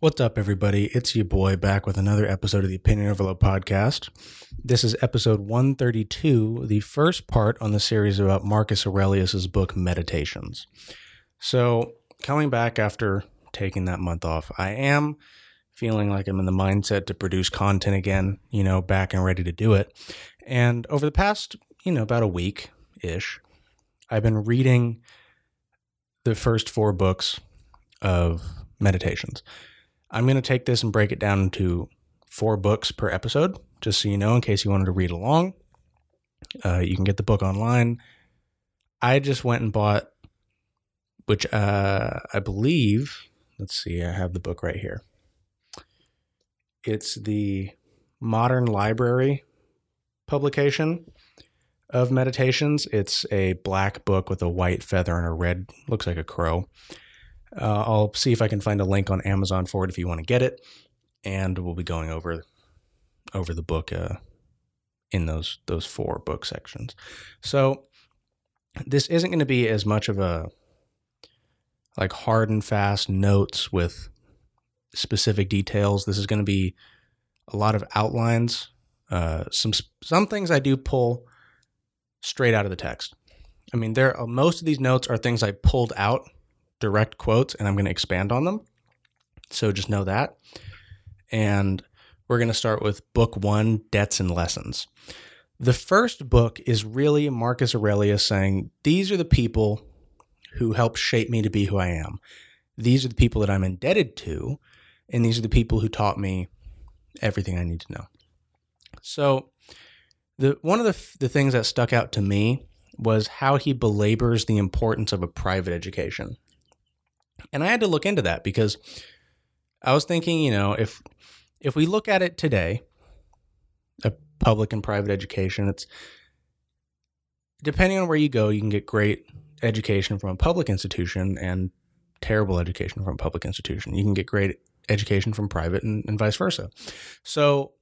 What's up, everybody? It's your boy back with another episode of the Opinion Overload podcast. This is episode 132, the first part on the series about Marcus Aurelius's book Meditations. So, coming back after taking that month off, I am feeling like I'm in the mindset to produce content again, you know, back and ready to do it. And over the past, you know, about a week ish, I've been reading the first four books of Meditations. I'm going to take this and break it down into four books per episode, just so you know, in case you wanted to read along. Uh, you can get the book online. I just went and bought, which uh, I believe, let's see, I have the book right here. It's the Modern Library publication of meditations. It's a black book with a white feather and a red, looks like a crow. Uh, I'll see if I can find a link on Amazon for it if you want to get it, and we'll be going over over the book uh, in those those four book sections. So this isn't going to be as much of a like hard and fast notes with specific details. This is going to be a lot of outlines. Uh, some some things I do pull straight out of the text. I mean, there most of these notes are things I pulled out direct quotes and I'm going to expand on them. So just know that. And we're going to start with book one Debts and Lessons. The first book is really Marcus Aurelius saying, These are the people who helped shape me to be who I am. These are the people that I'm indebted to. And these are the people who taught me everything I need to know. So, the one of the, the things that stuck out to me was how he belabors the importance of a private education. And I had to look into that because I was thinking, you know, if if we look at it today, a public and private education, it's depending on where you go, you can get great education from a public institution and terrible education from a public institution. You can get great education from private and, and vice versa. So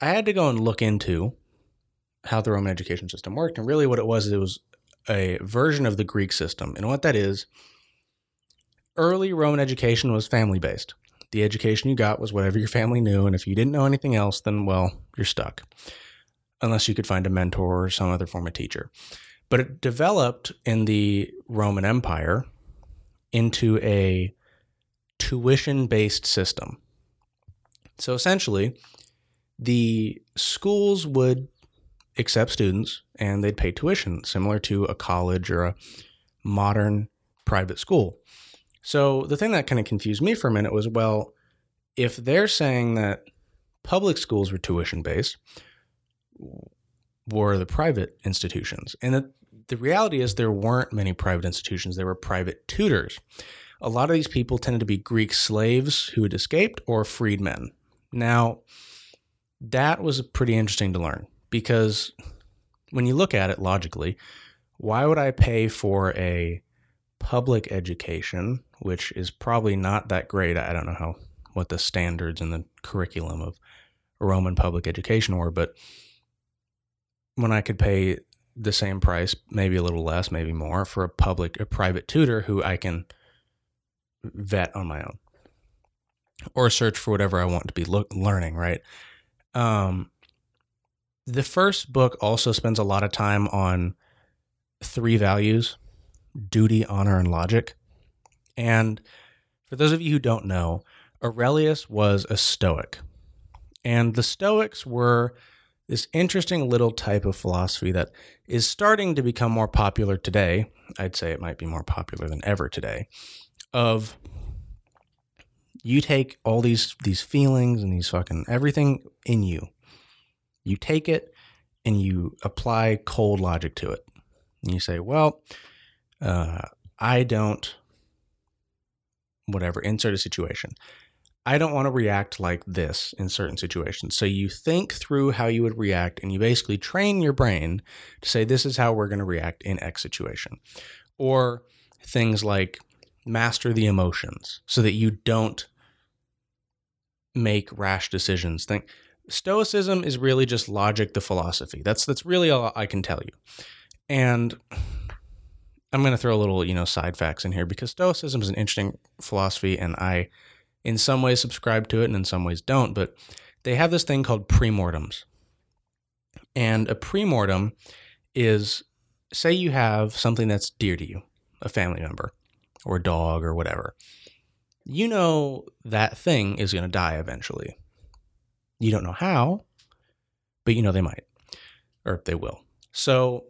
I had to go and look into how the Roman education system worked. And really what it was, it was a version of the Greek system. And what that is, early Roman education was family based. The education you got was whatever your family knew, and if you didn't know anything else, then, well, you're stuck. Unless you could find a mentor or some other form of teacher. But it developed in the Roman Empire into a tuition based system. So essentially, the schools would accept students and they'd pay tuition, similar to a college or a modern private school. So the thing that kind of confused me for a minute was well, if they're saying that public schools were tuition based, were the private institutions? And the, the reality is there weren't many private institutions, there were private tutors. A lot of these people tended to be Greek slaves who had escaped or freedmen. Now, that was pretty interesting to learn because when you look at it logically, why would I pay for a public education, which is probably not that great. I don't know how what the standards and the curriculum of Roman public education were, but when I could pay the same price, maybe a little less, maybe more, for a public, a private tutor who I can vet on my own or search for whatever I want to be learning, right? Um, the first book also spends a lot of time on three values duty, honor, and logic. And for those of you who don't know, Aurelius was a Stoic. And the Stoics were this interesting little type of philosophy that is starting to become more popular today. I'd say it might be more popular than ever today. Of you take all these these feelings and these fucking everything in you. You take it and you apply cold logic to it. And you say, well, uh, I don't, whatever, insert a situation. I don't want to react like this in certain situations. So you think through how you would react and you basically train your brain to say, this is how we're going to react in X situation. Or things like master the emotions so that you don't make rash decisions. Think Stoicism is really just logic, the philosophy. That's that's really all I can tell you. And I'm going to throw a little, you know, side facts in here because Stoicism is an interesting philosophy, and I, in some ways, subscribe to it, and in some ways don't. But they have this thing called premortems, and a premortem is, say, you have something that's dear to you, a family member, or a dog, or whatever. You know that thing is going to die eventually. You don't know how, but you know they might, or they will. So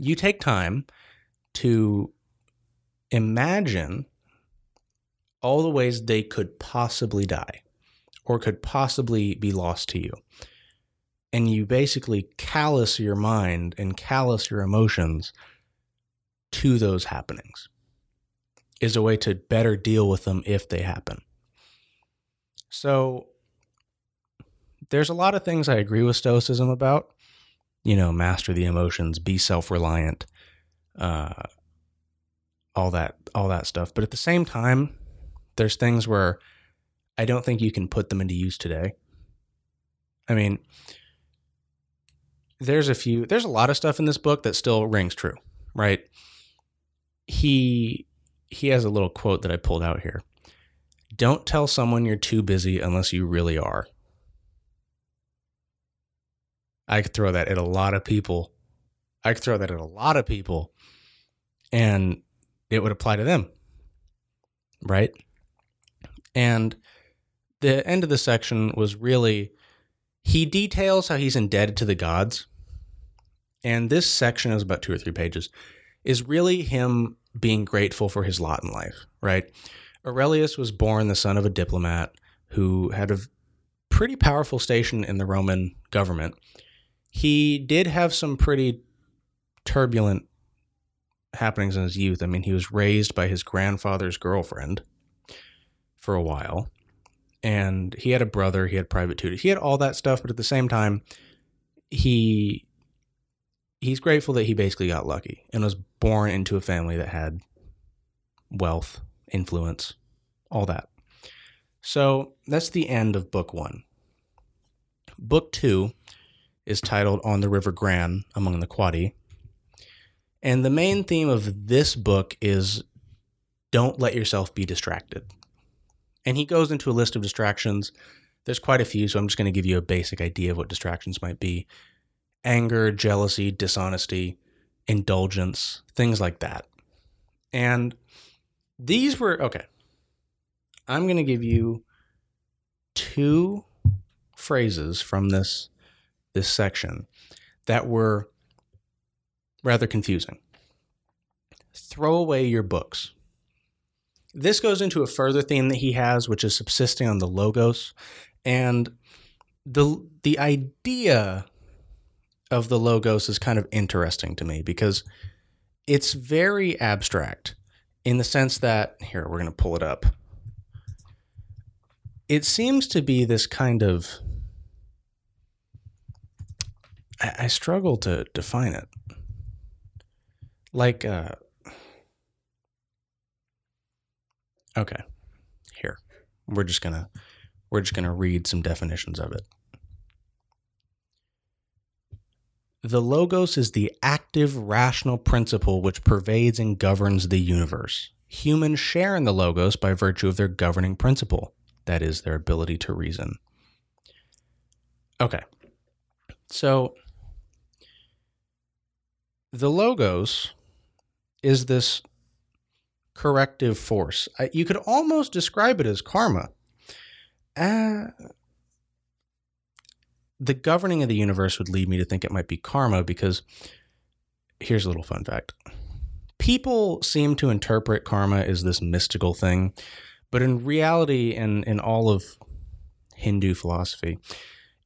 you take time to imagine all the ways they could possibly die or could possibly be lost to you. And you basically callous your mind and callous your emotions to those happenings is a way to better deal with them if they happen. So there's a lot of things I agree with Stoicism about you know, master the emotions, be self-reliant, uh, all that, all that stuff. But at the same time, there's things where I don't think you can put them into use today. I mean, there's a few, there's a lot of stuff in this book that still rings true, right? He he has a little quote that I pulled out here. Don't tell someone you're too busy unless you really are. I could throw that at a lot of people. I could throw that at a lot of people and it would apply to them. Right? And the end of the section was really he details how he's indebted to the gods. And this section is about two or three pages, is really him being grateful for his lot in life, right? Aurelius was born the son of a diplomat who had a pretty powerful station in the Roman government he did have some pretty turbulent happenings in his youth. I mean, he was raised by his grandfather's girlfriend for a while, and he had a brother, he had private tutors, he had all that stuff, but at the same time, he he's grateful that he basically got lucky and was born into a family that had wealth, influence, all that. So that's the end of book one. Book two is titled On the River Gran Among the Quadi. And the main theme of this book is don't let yourself be distracted. And he goes into a list of distractions. There's quite a few, so I'm just going to give you a basic idea of what distractions might be anger, jealousy, dishonesty, indulgence, things like that. And these were okay. I'm going to give you two phrases from this this section that were rather confusing. Throw away your books. This goes into a further theme that he has, which is subsisting on the logos. And the the idea of the logos is kind of interesting to me because it's very abstract in the sense that here we're going to pull it up. It seems to be this kind of I, I struggle to define it. Like, uh, okay, here we're just gonna we're just gonna read some definitions of it. The logos is the active rational principle which pervades and governs the universe. Humans share in the logos by virtue of their governing principle, that is, their ability to reason. Okay. So the logos is this corrective force. You could almost describe it as karma. Uh, the governing of the universe would lead me to think it might be karma because here's a little fun fact. People seem to interpret karma as this mystical thing, but in reality, and in, in all of Hindu philosophy,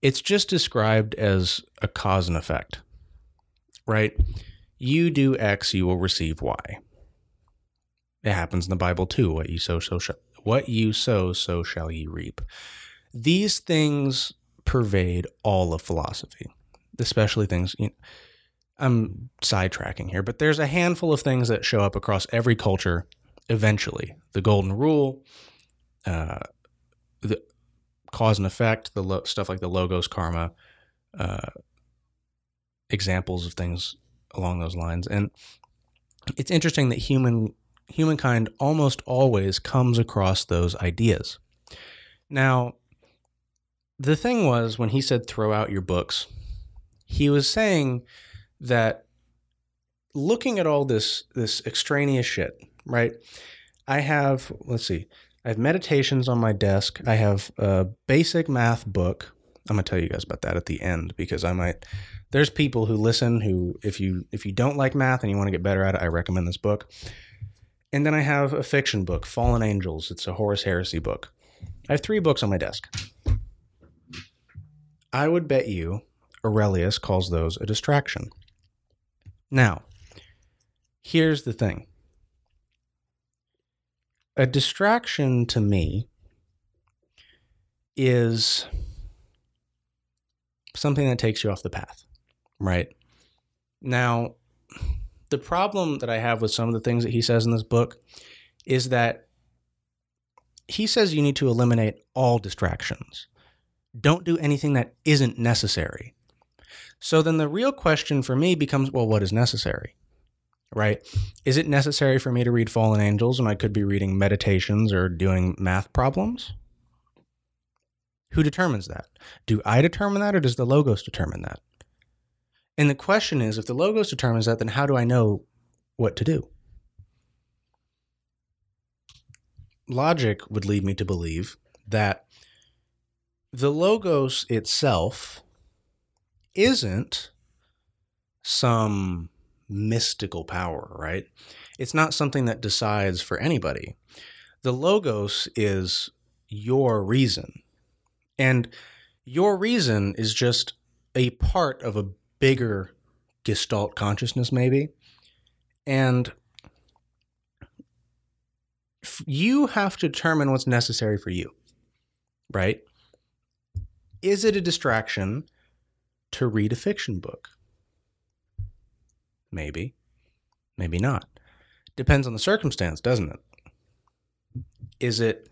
it's just described as a cause and effect, right? You do X, you will receive Y. It happens in the Bible too. What you sow, so shall, what you sow, so shall ye reap. These things pervade all of philosophy, especially things. You know, I'm sidetracking here, but there's a handful of things that show up across every culture. Eventually, the golden rule, uh, the cause and effect, the lo- stuff like the logos, karma, uh, examples of things along those lines. And it's interesting that human humankind almost always comes across those ideas. Now, the thing was when he said throw out your books, he was saying that looking at all this this extraneous shit, right? I have let's see. I have meditations on my desk. I have a basic math book. I'm going to tell you guys about that at the end because I might there's people who listen who if you if you don't like math and you want to get better at it, I recommend this book. And then I have a fiction book, Fallen Angels. It's a Horus Heresy book. I have three books on my desk. I would bet you Aurelius calls those a distraction. Now, here's the thing a distraction to me is something that takes you off the path, right? Now, the problem that I have with some of the things that he says in this book is that he says you need to eliminate all distractions. Don't do anything that isn't necessary. So then the real question for me becomes well, what is necessary? Right? Is it necessary for me to read Fallen Angels when I could be reading meditations or doing math problems? Who determines that? Do I determine that or does the Logos determine that? And the question is if the Logos determines that, then how do I know what to do? Logic would lead me to believe that the Logos itself isn't some mystical power, right? It's not something that decides for anybody. The Logos is your reason. And your reason is just a part of a bigger gestalt consciousness, maybe. And you have to determine what's necessary for you, right? Is it a distraction to read a fiction book? Maybe, maybe not. Depends on the circumstance, doesn't it? Is it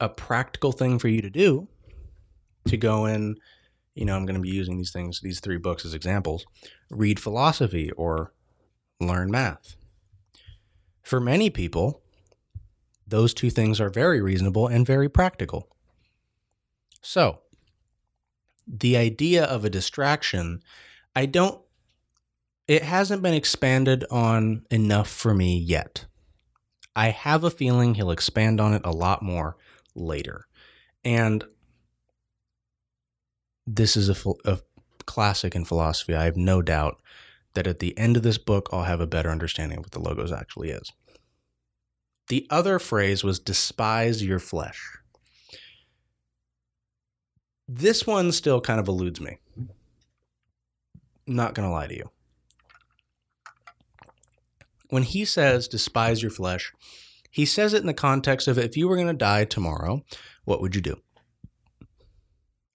a practical thing for you to do to go in you know, I'm going to be using these things, these three books as examples read philosophy or learn math. For many people, those two things are very reasonable and very practical. So, the idea of a distraction, I don't, it hasn't been expanded on enough for me yet. I have a feeling he'll expand on it a lot more later. And this is a, a classic in philosophy. I have no doubt that at the end of this book, I'll have a better understanding of what the logos actually is. The other phrase was despise your flesh. This one still kind of eludes me. Not going to lie to you. When he says despise your flesh, he says it in the context of if you were going to die tomorrow, what would you do?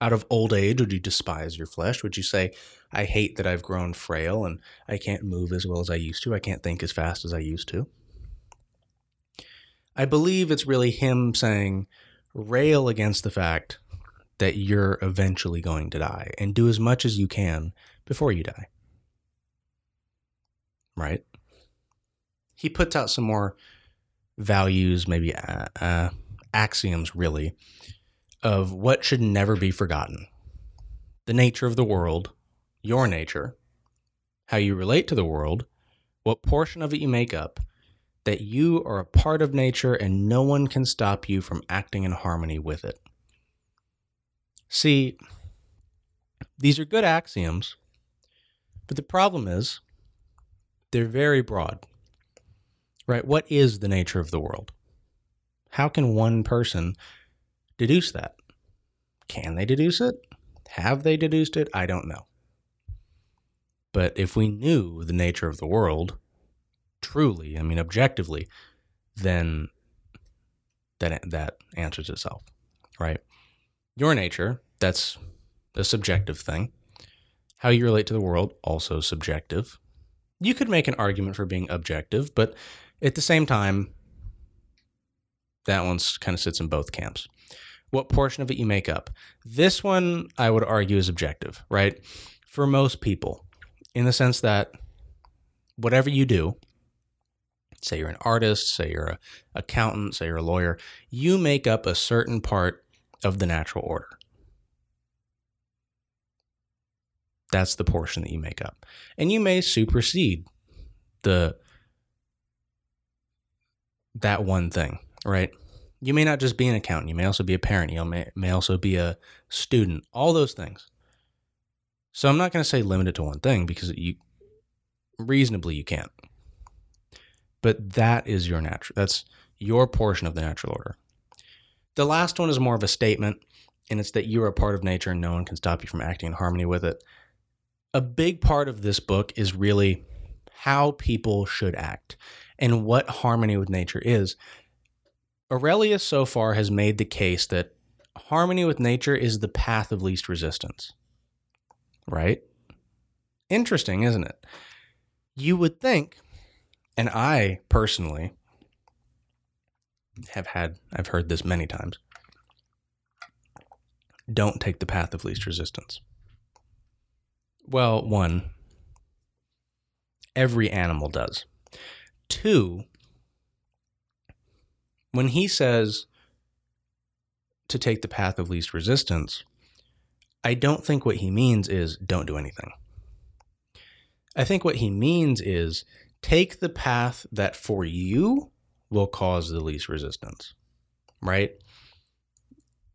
Out of old age would you despise your flesh? Would you say, I hate that I've grown frail and I can't move as well as I used to? I can't think as fast as I used to? I believe it's really him saying, rail against the fact that you're eventually going to die and do as much as you can before you die. Right? He puts out some more values, maybe uh, uh, axioms, really, of what should never be forgotten the nature of the world, your nature, how you relate to the world, what portion of it you make up, that you are a part of nature and no one can stop you from acting in harmony with it. See, these are good axioms, but the problem is they're very broad. Right? What is the nature of the world? How can one person deduce that. Can they deduce it? Have they deduced it? I don't know. But if we knew the nature of the world truly, I mean objectively, then that that answers itself, right? Your nature, that's a subjective thing. How you relate to the world, also subjective. You could make an argument for being objective, but at the same time, that one kind of sits in both camps what portion of it you make up. This one, I would argue, is objective, right? For most people, in the sense that whatever you do, say you're an artist, say you're an accountant, say you're a lawyer, you make up a certain part of the natural order. That's the portion that you make up. And you may supersede the that one thing, right? You may not just be an accountant, you may also be a parent, you may, may also be a student, all those things. So I'm not going to say limit it to one thing because you reasonably you can't. But that is your natural that's your portion of the natural order. The last one is more of a statement, and it's that you are a part of nature and no one can stop you from acting in harmony with it. A big part of this book is really how people should act and what harmony with nature is. Aurelius so far has made the case that harmony with nature is the path of least resistance. Right? Interesting, isn't it? You would think, and I personally have had, I've heard this many times don't take the path of least resistance. Well, one, every animal does. Two, when he says to take the path of least resistance, I don't think what he means is don't do anything. I think what he means is take the path that for you will cause the least resistance, right?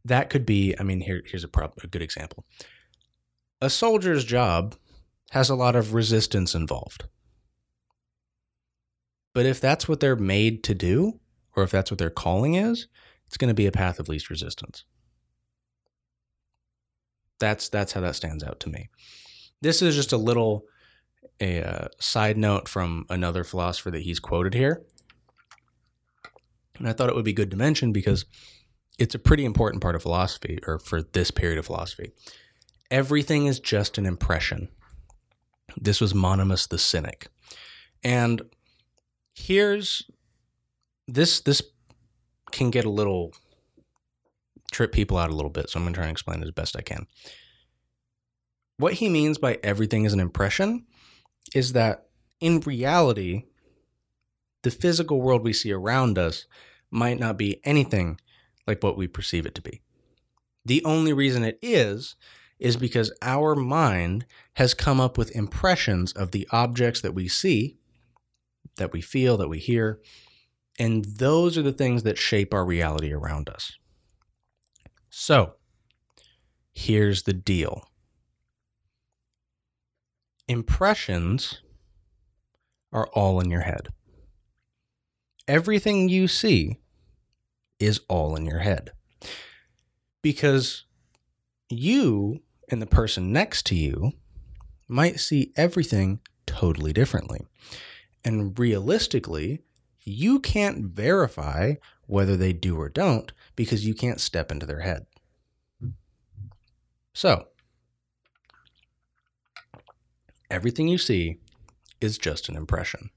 That could be, I mean, here, here's a, prob- a good example. A soldier's job has a lot of resistance involved. But if that's what they're made to do, or if that's what their calling is, it's going to be a path of least resistance. That's that's how that stands out to me. This is just a little a uh, side note from another philosopher that he's quoted here. And I thought it would be good to mention because it's a pretty important part of philosophy, or for this period of philosophy. Everything is just an impression. This was Monimus the Cynic. And here's this this can get a little trip people out a little bit, so I'm going to try and explain it as best I can. What he means by everything is an impression is that in reality, the physical world we see around us might not be anything like what we perceive it to be. The only reason it is, is because our mind has come up with impressions of the objects that we see, that we feel, that we hear, and those are the things that shape our reality around us. So, here's the deal impressions are all in your head. Everything you see is all in your head. Because you and the person next to you might see everything totally differently. And realistically, you can't verify whether they do or don't because you can't step into their head. So, everything you see is just an impression.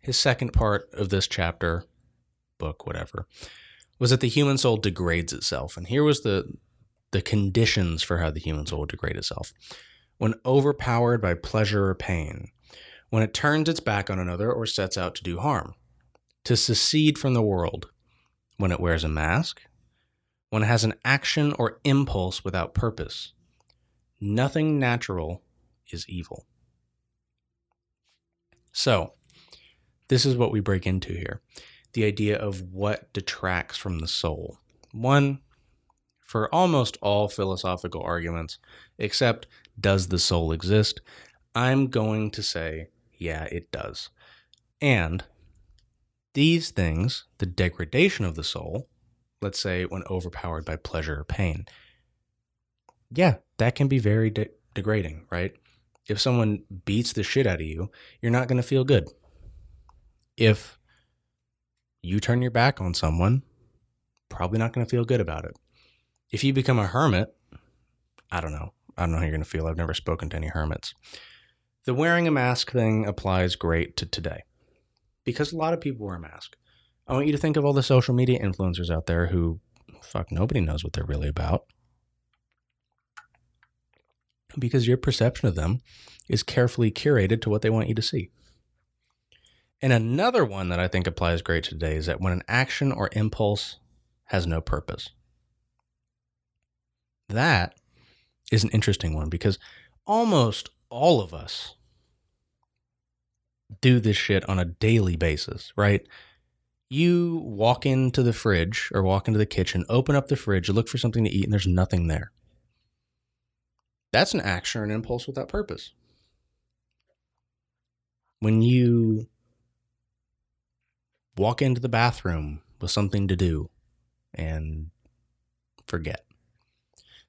His second part of this chapter, book, whatever, was that the human soul degrades itself. And here was the the conditions for how the human soul would degrade itself. When overpowered by pleasure or pain, when it turns its back on another or sets out to do harm, to secede from the world, when it wears a mask, when it has an action or impulse without purpose. Nothing natural is evil. So, this is what we break into here the idea of what detracts from the soul. One, for almost all philosophical arguments, except does the soul exist? I'm going to say, yeah, it does. And these things, the degradation of the soul, let's say when overpowered by pleasure or pain, yeah, that can be very de- degrading, right? If someone beats the shit out of you, you're not going to feel good if you turn your back on someone, probably not going to feel good about it. If you become a hermit, I don't know. I don't know how you're going to feel. I've never spoken to any hermits. The wearing a mask thing applies great to today because a lot of people wear a mask. I want you to think of all the social media influencers out there who, fuck, nobody knows what they're really about. because your perception of them is carefully curated to what they want you to see. And another one that I think applies great today is that when an action or impulse has no purpose. That is an interesting one because almost all of us do this shit on a daily basis, right? You walk into the fridge or walk into the kitchen, open up the fridge, look for something to eat, and there's nothing there. That's an action or an impulse without purpose. When you walk into the bathroom with something to do and forget,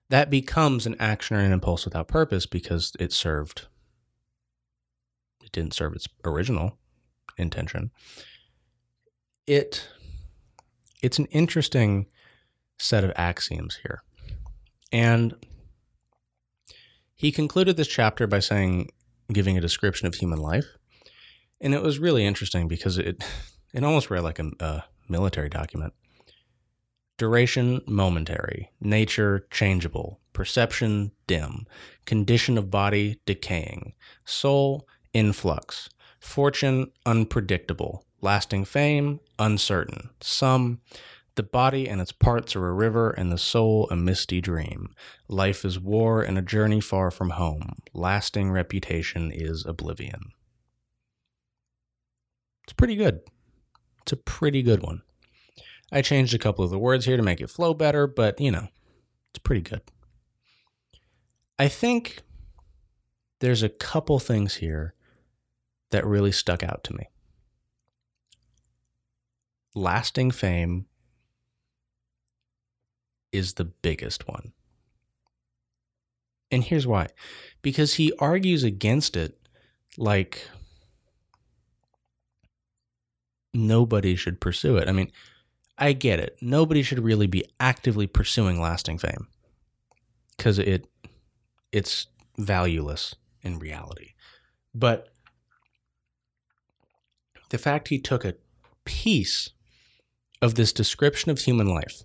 that becomes an action or an impulse without purpose because it served, it didn't serve its original intention. It, it's an interesting set of axioms here. And he concluded this chapter by saying, giving a description of human life. And it was really interesting because it, it almost read like a, a military document. Duration momentary, nature changeable, perception dim, condition of body decaying, soul influx, fortune unpredictable, lasting fame uncertain, some the body and its parts are a river, and the soul a misty dream. Life is war and a journey far from home. Lasting reputation is oblivion. It's pretty good. It's a pretty good one. I changed a couple of the words here to make it flow better, but you know, it's pretty good. I think there's a couple things here that really stuck out to me. Lasting fame is the biggest one. And here's why because he argues against it like nobody should pursue it. I mean, I get it. Nobody should really be actively pursuing lasting fame cuz it it's valueless in reality. But the fact he took a piece of this description of human life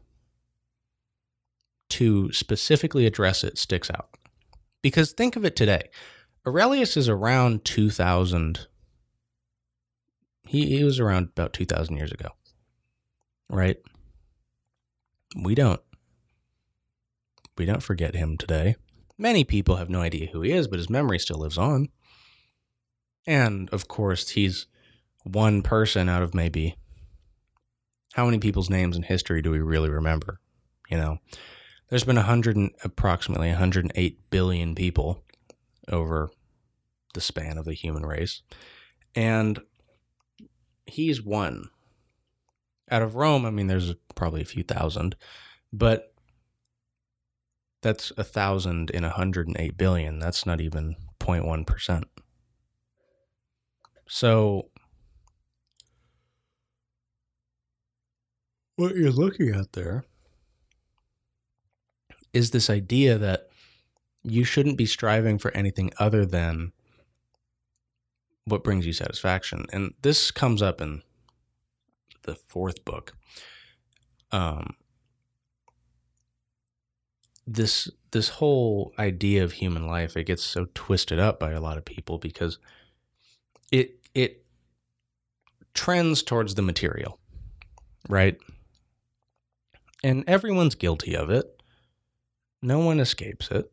to specifically address it sticks out. Because think of it today. Aurelius is around 2000. He, he was around about 2000 years ago. Right? We don't. We don't forget him today. Many people have no idea who he is, but his memory still lives on. And of course, he's one person out of maybe how many people's names in history do we really remember? You know, there's been 100 and, approximately 108 billion people over the span of the human race. And he's one. Out of Rome, I mean, there's probably a few thousand, but that's a thousand in 108 billion. That's not even 0.1%. So, what you're looking at there is this idea that you shouldn't be striving for anything other than what brings you satisfaction. And this comes up in the fourth book. Um, this this whole idea of human life it gets so twisted up by a lot of people because it it trends towards the material, right? And everyone's guilty of it no one escapes it.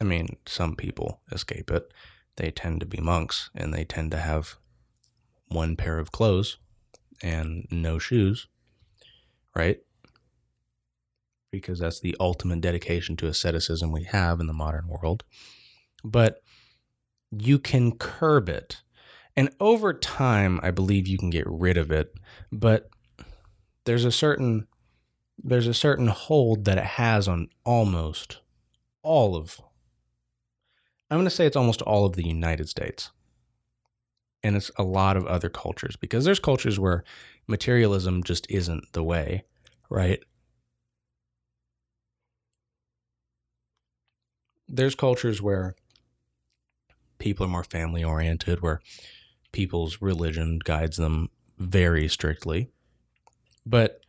I mean, some people escape it. They tend to be monks and they tend to have one pair of clothes and no shoes, right? Because that's the ultimate dedication to asceticism we have in the modern world. But you can curb it. And over time, I believe you can get rid of it. But there's a certain there's a certain hold that it has on almost all of I'm going to say it's almost all of the United States. And it's a lot of other cultures because there's cultures where materialism just isn't the way, right? There's cultures where people are more family oriented, where people's religion guides them very strictly. But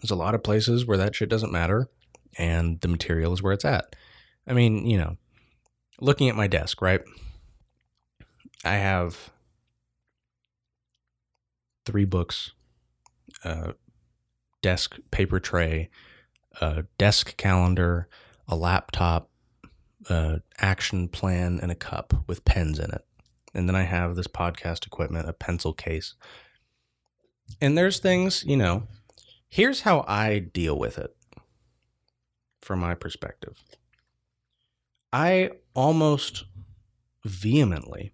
there's a lot of places where that shit doesn't matter. and the material is where it's at. I mean, you know, looking at my desk, right? I have three books, a desk paper tray, a desk calendar, a laptop, a action plan, and a cup with pens in it. And then I have this podcast equipment, a pencil case. And there's things, you know, here's how I deal with it from my perspective. I almost vehemently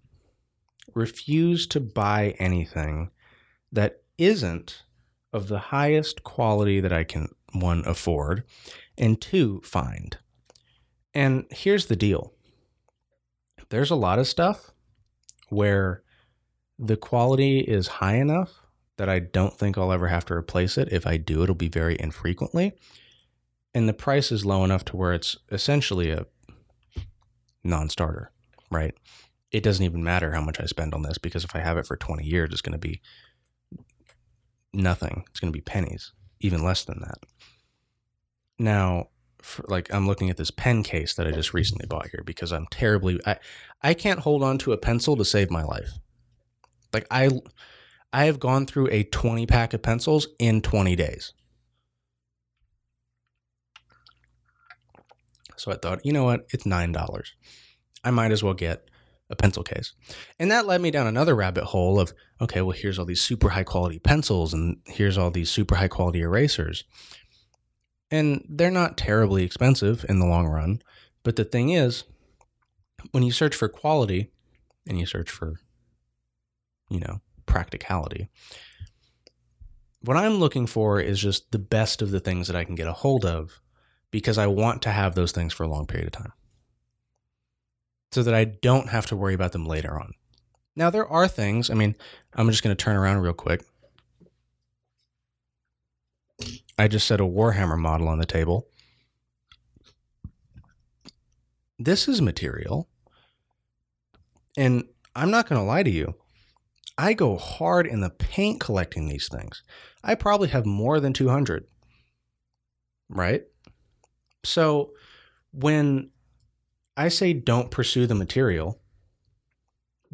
refuse to buy anything that isn't of the highest quality that I can, one, afford, and two, find. And here's the deal there's a lot of stuff where the quality is high enough that I don't think I'll ever have to replace it. If I do, it'll be very infrequently. And the price is low enough to where it's essentially a non starter, right? It doesn't even matter how much I spend on this because if I have it for 20 years, it's going to be nothing. It's going to be pennies, even less than that. Now, for, like I'm looking at this pen case that I just recently bought here because I'm terribly I I can't hold on to a pencil to save my life. Like I I have gone through a 20 pack of pencils in 20 days. So I thought, you know what? It's $9. I might as well get a pencil case. And that led me down another rabbit hole of okay, well, here's all these super high quality pencils and here's all these super high quality erasers. And they're not terribly expensive in the long run. But the thing is, when you search for quality and you search for, you know, practicality, what I'm looking for is just the best of the things that I can get a hold of because I want to have those things for a long period of time so that I don't have to worry about them later on. Now, there are things, I mean, I'm just going to turn around real quick. I just set a Warhammer model on the table. This is material. And I'm not going to lie to you. I go hard in the paint collecting these things. I probably have more than 200. Right? So when I say don't pursue the material.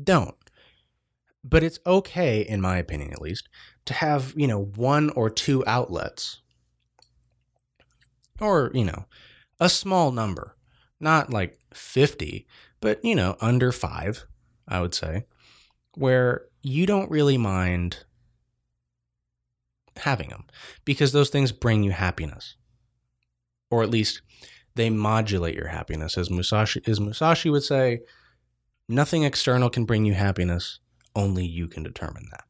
Don't. But it's okay, in my opinion at least, to have, you know, one or two outlets. Or, you know, a small number. Not like 50, but, you know, under five, I would say, where you don't really mind having them because those things bring you happiness. Or at least they modulate your happiness. As Musashi, as Musashi would say, nothing external can bring you happiness, only you can determine that.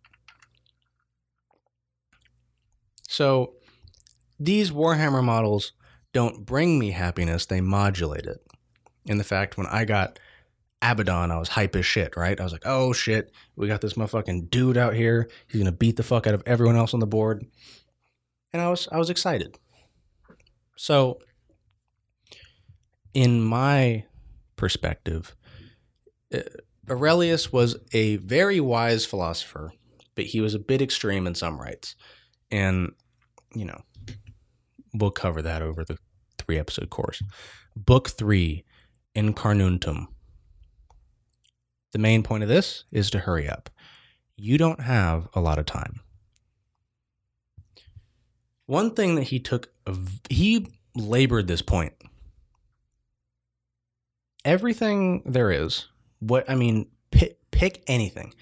So these Warhammer models don't bring me happiness, they modulate it. In the fact, when I got Abaddon, I was hype as shit, right? I was like, oh shit, we got this motherfucking dude out here. He's gonna beat the fuck out of everyone else on the board. And I was I was excited. So in my perspective, uh, Aurelius was a very wise philosopher, but he was a bit extreme in some rights. And, you know, we'll cover that over the three episode course. Book three, In Carnuntum. The main point of this is to hurry up. You don't have a lot of time. One thing that he took, he labored this point everything there is. What I mean, pick, pick anything: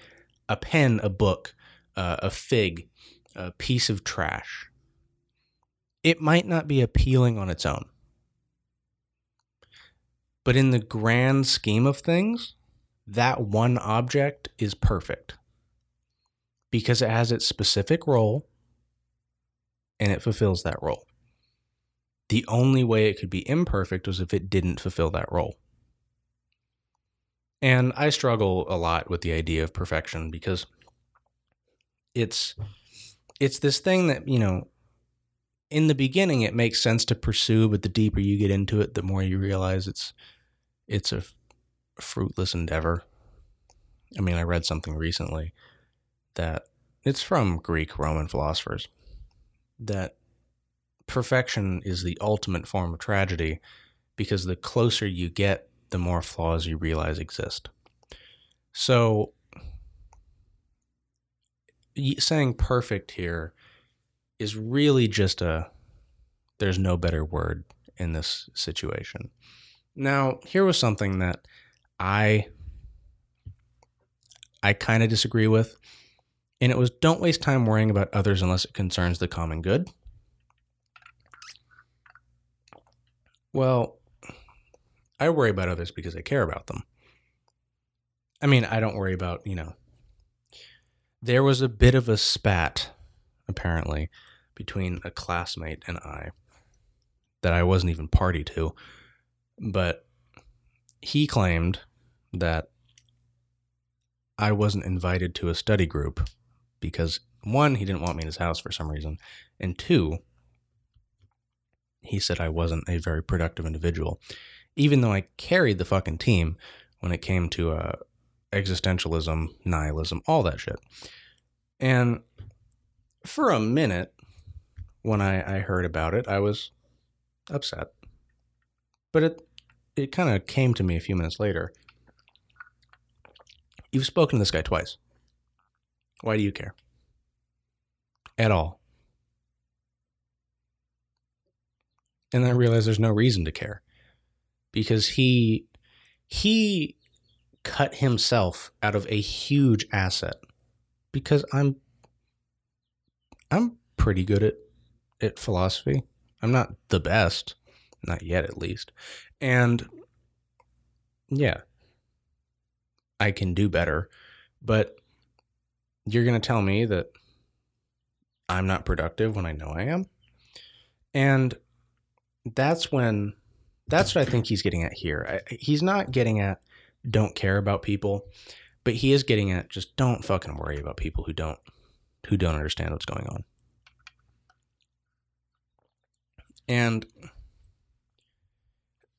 a pen, a book, uh, a fig, a piece of trash. It might not be appealing on its own, but in the grand scheme of things, that one object is perfect because it has its specific role and it fulfills that role. The only way it could be imperfect was if it didn't fulfill that role. And I struggle a lot with the idea of perfection because it's it's this thing that, you know, in the beginning it makes sense to pursue, but the deeper you get into it, the more you realize it's it's a fruitless endeavor. I mean, I read something recently that it's from Greek Roman philosophers that perfection is the ultimate form of tragedy because the closer you get, the more flaws you realize exist. So, saying perfect here is really just a there's no better word in this situation. Now, here was something that I I kind of disagree with, and it was don't waste time worrying about others unless it concerns the common good. Well, I worry about others because I care about them. I mean, I don't worry about, you know, there was a bit of a spat, apparently, between a classmate and I that I wasn't even party to. But he claimed that I wasn't invited to a study group because one, he didn't want me in his house for some reason, and two, he said I wasn't a very productive individual, even though I carried the fucking team when it came to uh, existentialism, nihilism, all that shit. And for a minute, when I, I heard about it, I was upset. But it it kind of came to me a few minutes later. You've spoken to this guy twice. Why do you care? At all. And I realized there's no reason to care because he he cut himself out of a huge asset because I'm I'm pretty good at at philosophy. I'm not the best, not yet at least. And yeah, I can do better, but you're going to tell me that I'm not productive when I know I am. And that's when that's what I think he's getting at here. I, he's not getting at don't care about people, but he is getting at just don't fucking worry about people who don't who don't understand what's going on. And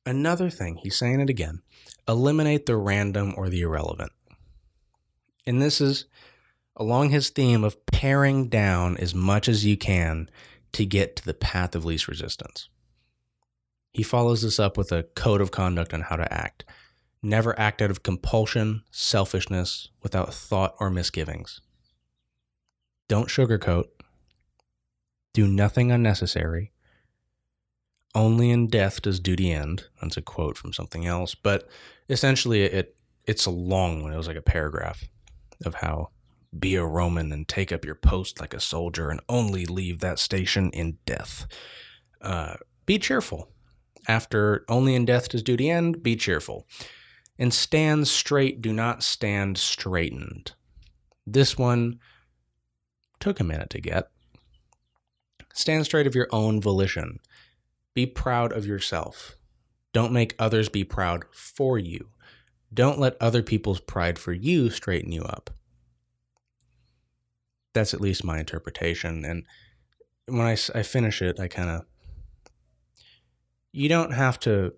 another thing, he's saying it again eliminate the random or the irrelevant. And this is along his theme of paring down as much as you can to get to the path of least resistance. He follows this up with a code of conduct on how to act. Never act out of compulsion, selfishness, without thought or misgivings. Don't sugarcoat. Do nothing unnecessary. Only in death does duty end. That's a quote from something else, but essentially it it's a long one. It was like a paragraph of how be a Roman and take up your post like a soldier and only leave that station in death. Uh, be cheerful. After only in death does duty end, be cheerful. And stand straight, do not stand straightened. This one took a minute to get. Stand straight of your own volition. Be proud of yourself. Don't make others be proud for you. Don't let other people's pride for you straighten you up. That's at least my interpretation. And when I, I finish it, I kind of. You don't have to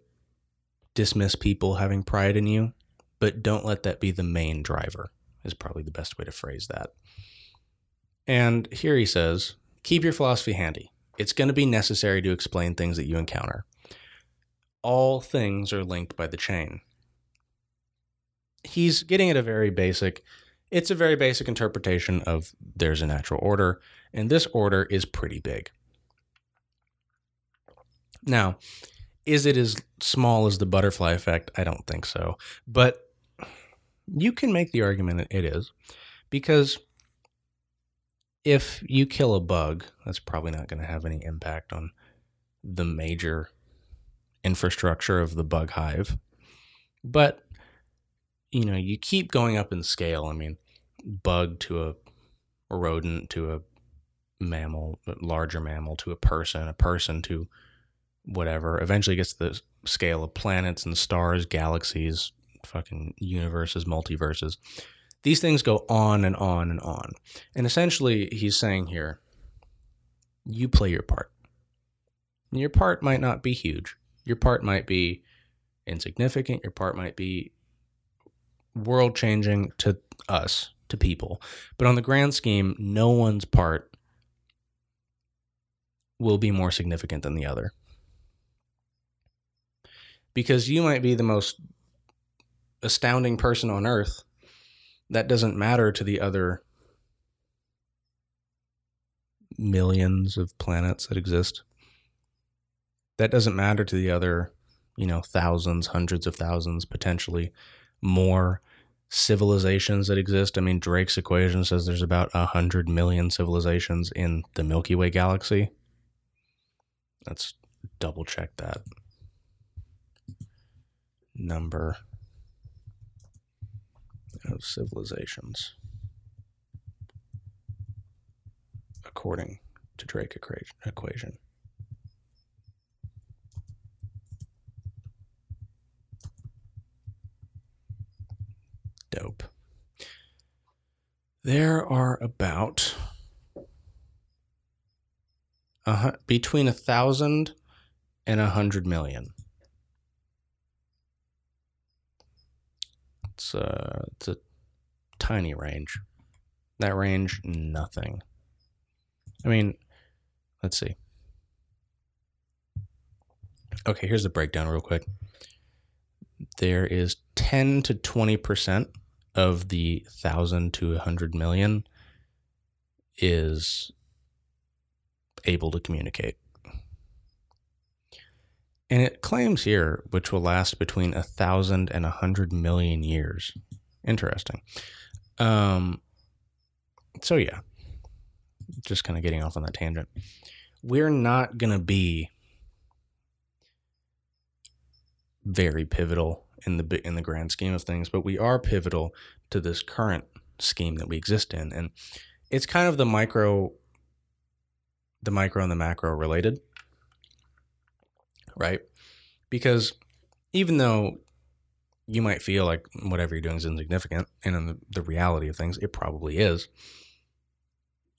dismiss people having pride in you, but don't let that be the main driver, is probably the best way to phrase that. And here he says keep your philosophy handy. It's going to be necessary to explain things that you encounter. All things are linked by the chain. He's getting at a very basic, it's a very basic interpretation of there's a natural order, and this order is pretty big. Now, is it as small as the butterfly effect? I don't think so. But you can make the argument that it is because if you kill a bug, that's probably not going to have any impact on the major infrastructure of the bug hive. But you know, you keep going up in scale. I mean, bug to a, rodent to a mammal, larger mammal to a person, a person to whatever. Eventually gets to the scale of planets and stars, galaxies, fucking universes, multiverses. These things go on and on and on. And essentially, he's saying here, you play your part. And your part might not be huge. Your part might be insignificant. Your part might be world changing to us, to people. But on the grand scheme, no one's part will be more significant than the other. Because you might be the most astounding person on earth. That doesn't matter to the other millions of planets that exist. That doesn't matter to the other, you know, thousands, hundreds of thousands, potentially more civilizations that exist. I mean, Drake's equation says there's about a hundred million civilizations in the Milky Way galaxy. Let's double check that number of civilizations according to Drake equation. Dope. There are about uh, between a thousand and a hundred million. It's uh, it's a tiny range. That range, nothing. I mean, let's see. Okay, here's the breakdown real quick. There is 10 to 20% of the 1000 to 100 million is able to communicate. And it claims here, which will last between a thousand and a hundred million years. Interesting. Um, so yeah, just kind of getting off on that tangent. We're not going to be very pivotal in the in the grand scheme of things, but we are pivotal to this current scheme that we exist in, and it's kind of the micro, the micro and the macro related, right? Because even though you might feel like whatever you're doing is insignificant, and in the, the reality of things, it probably is.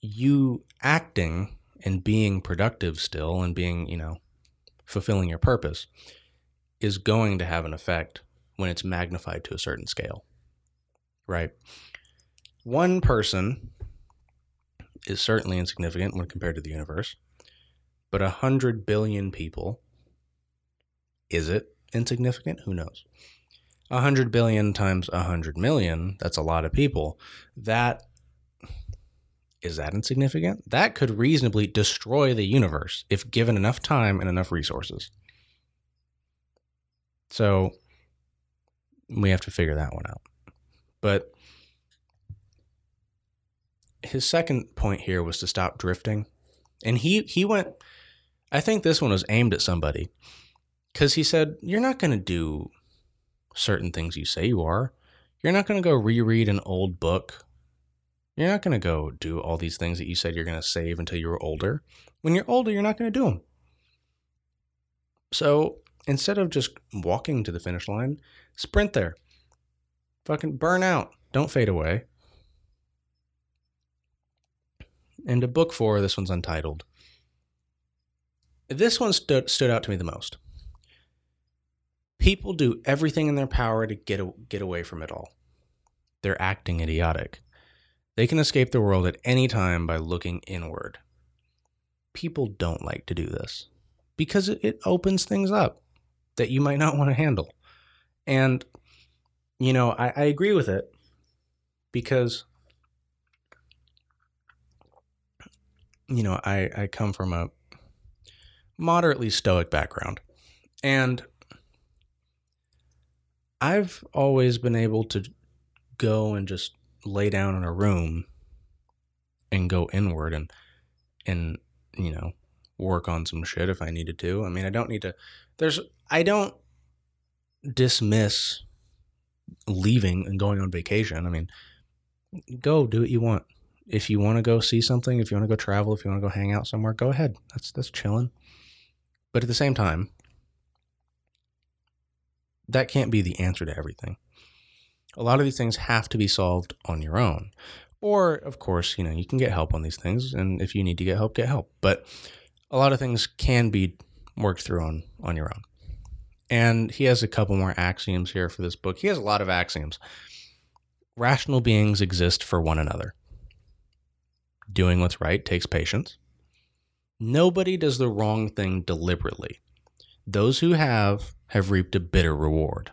You acting and being productive still, and being you know fulfilling your purpose is going to have an effect when it's magnified to a certain scale, right? One person is certainly insignificant when compared to the universe, but a hundred billion people, is it insignificant? Who knows? A hundred billion times a hundred million, that's a lot of people. That is that insignificant? That could reasonably destroy the universe if given enough time and enough resources. So we have to figure that one out. But his second point here was to stop drifting. And he he went I think this one was aimed at somebody cuz he said you're not going to do certain things you say you are. You're not going to go reread an old book. You're not going to go do all these things that you said you're going to save until you're older. When you're older, you're not going to do them. So instead of just walking to the finish line, sprint there. Fucking burn out. Don't fade away. And to book four, this one's untitled. This one stood, stood out to me the most. People do everything in their power to get, a, get away from it all. They're acting idiotic. They can escape the world at any time by looking inward. People don't like to do this because it, it opens things up that you might not want to handle. And, you know, I, I agree with it because, you know, I, I come from a moderately stoic background. And I've always been able to go and just lay down in a room and go inward and and you know work on some shit if I needed to. I mean, I don't need to there's I don't dismiss leaving and going on vacation. I mean, go do what you want. If you want to go see something, if you want to go travel, if you want to go hang out somewhere, go ahead. That's that's chilling. But at the same time, that can't be the answer to everything. A lot of these things have to be solved on your own. Or, of course, you know, you can get help on these things. And if you need to get help, get help. But a lot of things can be worked through on, on your own. And he has a couple more axioms here for this book. He has a lot of axioms. Rational beings exist for one another. Doing what's right takes patience. Nobody does the wrong thing deliberately. Those who have have reaped a bitter reward.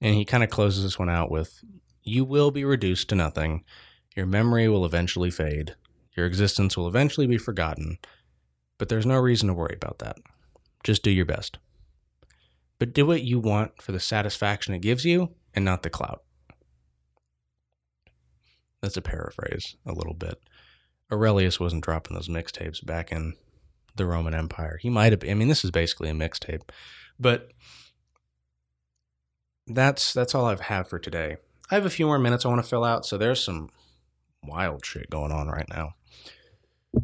And he kind of closes this one out with You will be reduced to nothing. Your memory will eventually fade. Your existence will eventually be forgotten. But there's no reason to worry about that. Just do your best. But do what you want for the satisfaction it gives you and not the clout. That's a paraphrase a little bit. Aurelius wasn't dropping those mixtapes back in the Roman Empire. He might have. I mean, this is basically a mixtape, but that's that's all I've had for today. I have a few more minutes I want to fill out, so there's some wild shit going on right now.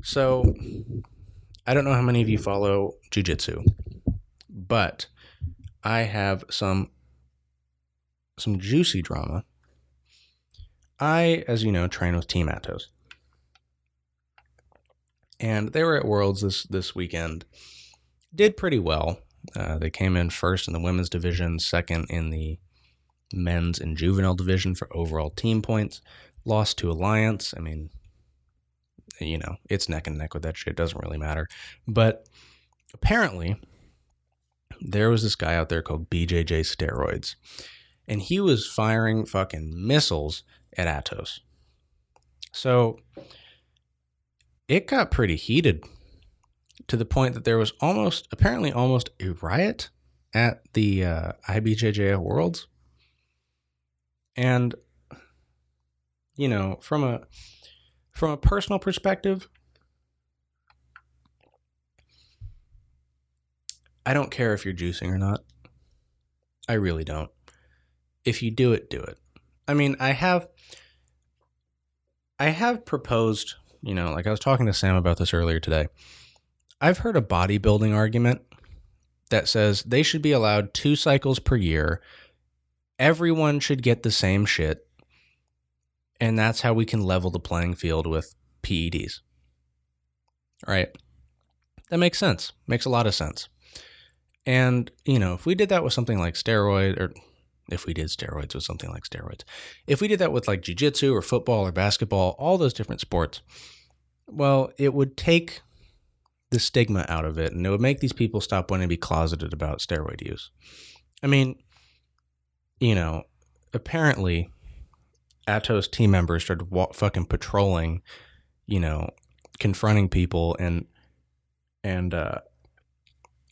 So I don't know how many of you follow jujitsu, but I have some some juicy drama. I, as you know, train with Team Atos. And they were at Worlds this this weekend. Did pretty well. Uh, they came in first in the women's division, second in the men's and juvenile division for overall team points. Lost to Alliance. I mean, you know, it's neck and neck with that shit. Doesn't really matter. But apparently, there was this guy out there called BJJ Steroids, and he was firing fucking missiles at Atos. So it got pretty heated to the point that there was almost, apparently, almost a riot at the uh, IBJJF Worlds. And, you know, from a from a personal perspective, I don't care if you're juicing or not. I really don't. If you do it, do it. I mean, I have I have proposed, you know, like I was talking to Sam about this earlier today. I've heard a bodybuilding argument that says they should be allowed two cycles per year. Everyone should get the same shit. And that's how we can level the playing field with PEDs. Right? That makes sense. Makes a lot of sense. And, you know, if we did that with something like steroid or if we did steroids with something like steroids, if we did that with like jujitsu or football or basketball, all those different sports, well, it would take the stigma out of it and it would make these people stop wanting to be closeted about steroid use. I mean, you know, apparently Atos team members started fucking patrolling, you know, confronting people and and uh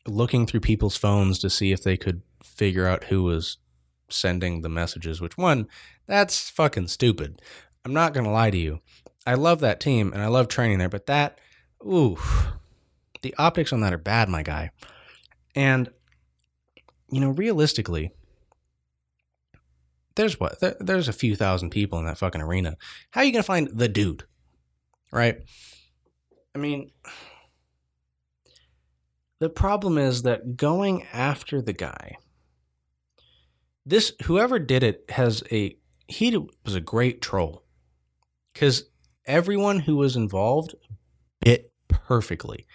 looking through people's phones to see if they could figure out who was sending the messages, which one, that's fucking stupid. I'm not going to lie to you. I love that team and I love training there, but that, ooh, the optics on that are bad, my guy. And, you know, realistically, there's what? There, there's a few thousand people in that fucking arena. How are you going to find the dude? Right? I mean, the problem is that going after the guy, this whoever did it has a he was a great troll because everyone who was involved bit perfectly,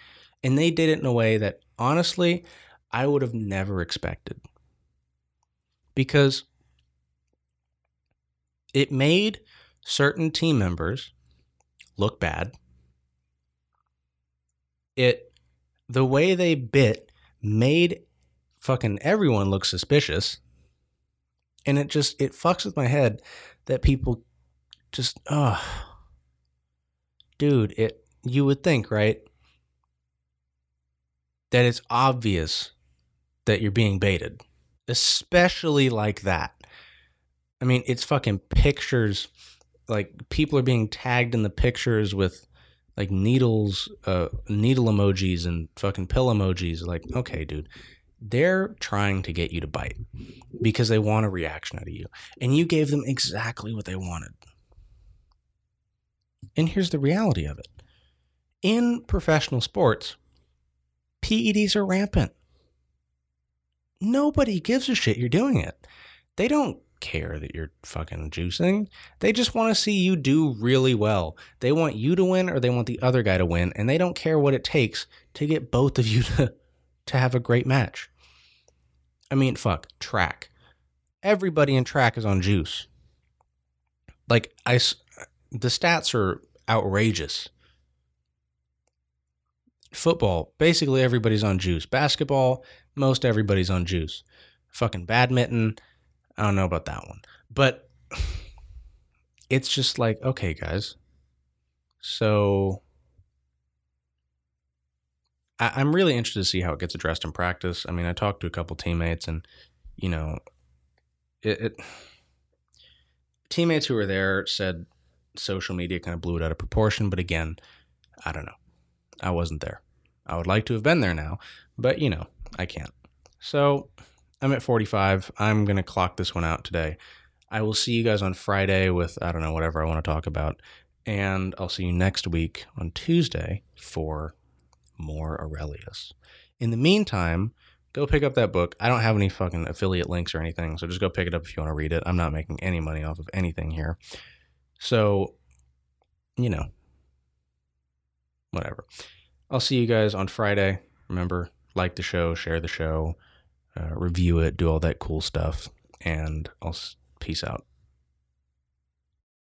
and they did it in a way that honestly I would have never expected because it made certain team members look bad. It the way they bit made fucking everyone look suspicious. And it just it fucks with my head that people just oh dude, it you would think, right? That it's obvious that you're being baited. Especially like that. I mean, it's fucking pictures like people are being tagged in the pictures with like needles, uh, needle emojis and fucking pill emojis. Like, okay, dude, they're trying to get you to bite because they want a reaction out of you, and you gave them exactly what they wanted. And here's the reality of it: in professional sports, PEDs are rampant. Nobody gives a shit you're doing it. They don't care that you're fucking juicing. They just want to see you do really well. They want you to win or they want the other guy to win, and they don't care what it takes to get both of you to, to have a great match. I mean, fuck, track. Everybody in track is on juice. Like, I, the stats are outrageous. Football, basically everybody's on juice. Basketball, most everybody's on juice. Fucking badminton, I don't know about that one. But it's just like, okay, guys. So I, am really interested to see how it gets addressed in practice. I mean, I talked to a couple teammates, and you know, it, it teammates who were there said social media kind of blew it out of proportion. But again, I don't know. I wasn't there. I would like to have been there now, but you know, I can't. So I'm at 45. I'm going to clock this one out today. I will see you guys on Friday with, I don't know, whatever I want to talk about. And I'll see you next week on Tuesday for more Aurelius. In the meantime, go pick up that book. I don't have any fucking affiliate links or anything, so just go pick it up if you want to read it. I'm not making any money off of anything here. So, you know, whatever. I'll see you guys on Friday. Remember, like the show, share the show, uh, review it, do all that cool stuff, and I'll peace out.